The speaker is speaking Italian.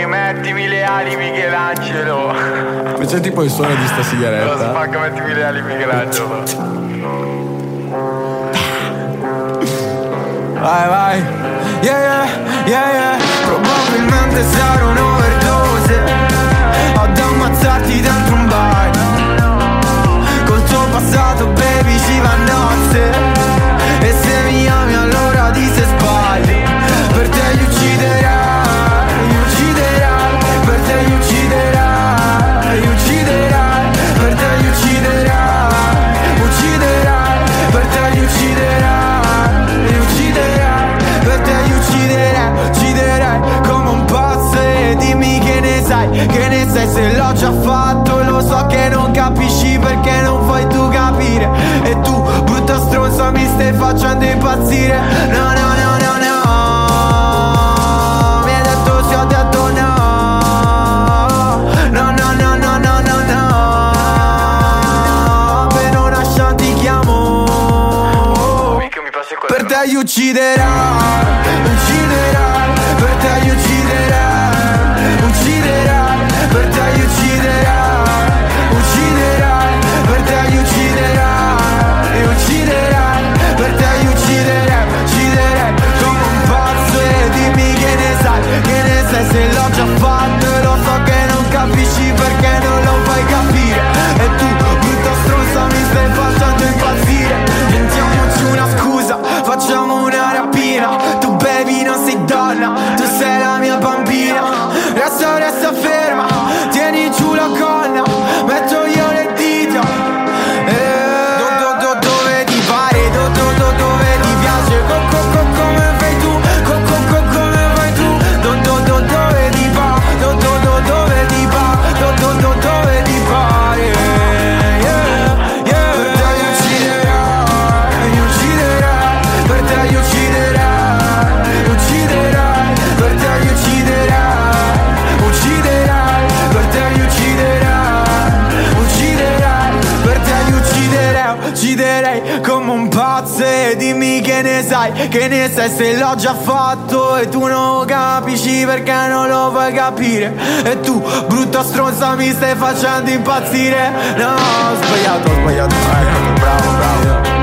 Mettimi le ali Michelangelo C'è tipo il suono di sta Lo sigaretta. spacca mettimi le ali Michelangelo Vai, vai. Yeah, yeah, yeah, yeah. Probabilmente sarò un'overdose. Ad ammazzarti dentro un bar. Col tuo passato, baby, ci va a nozze. Ucciderai, ucciderai. Per te li ucciderai, ucciderai come un pazzo. E dimmi che ne sai, che ne sai se l'ho già fatto. Lo so che non capisci perché non vuoi tu capire. E tu, brutta stronza, mi stai facendo impazzire. No, no. Te li ucciderai, ucciderai, per te li ucciderai, ucciderai, ucciderei come un pazzo E dimmi che ne sai, che ne sai se l'ho già fatto E tu non capisci perché non lo vuoi capire. E tu, brutta stronza, mi stai facendo impazzire. No, ho sbagliato, ho sbagliato. Bravo, bravo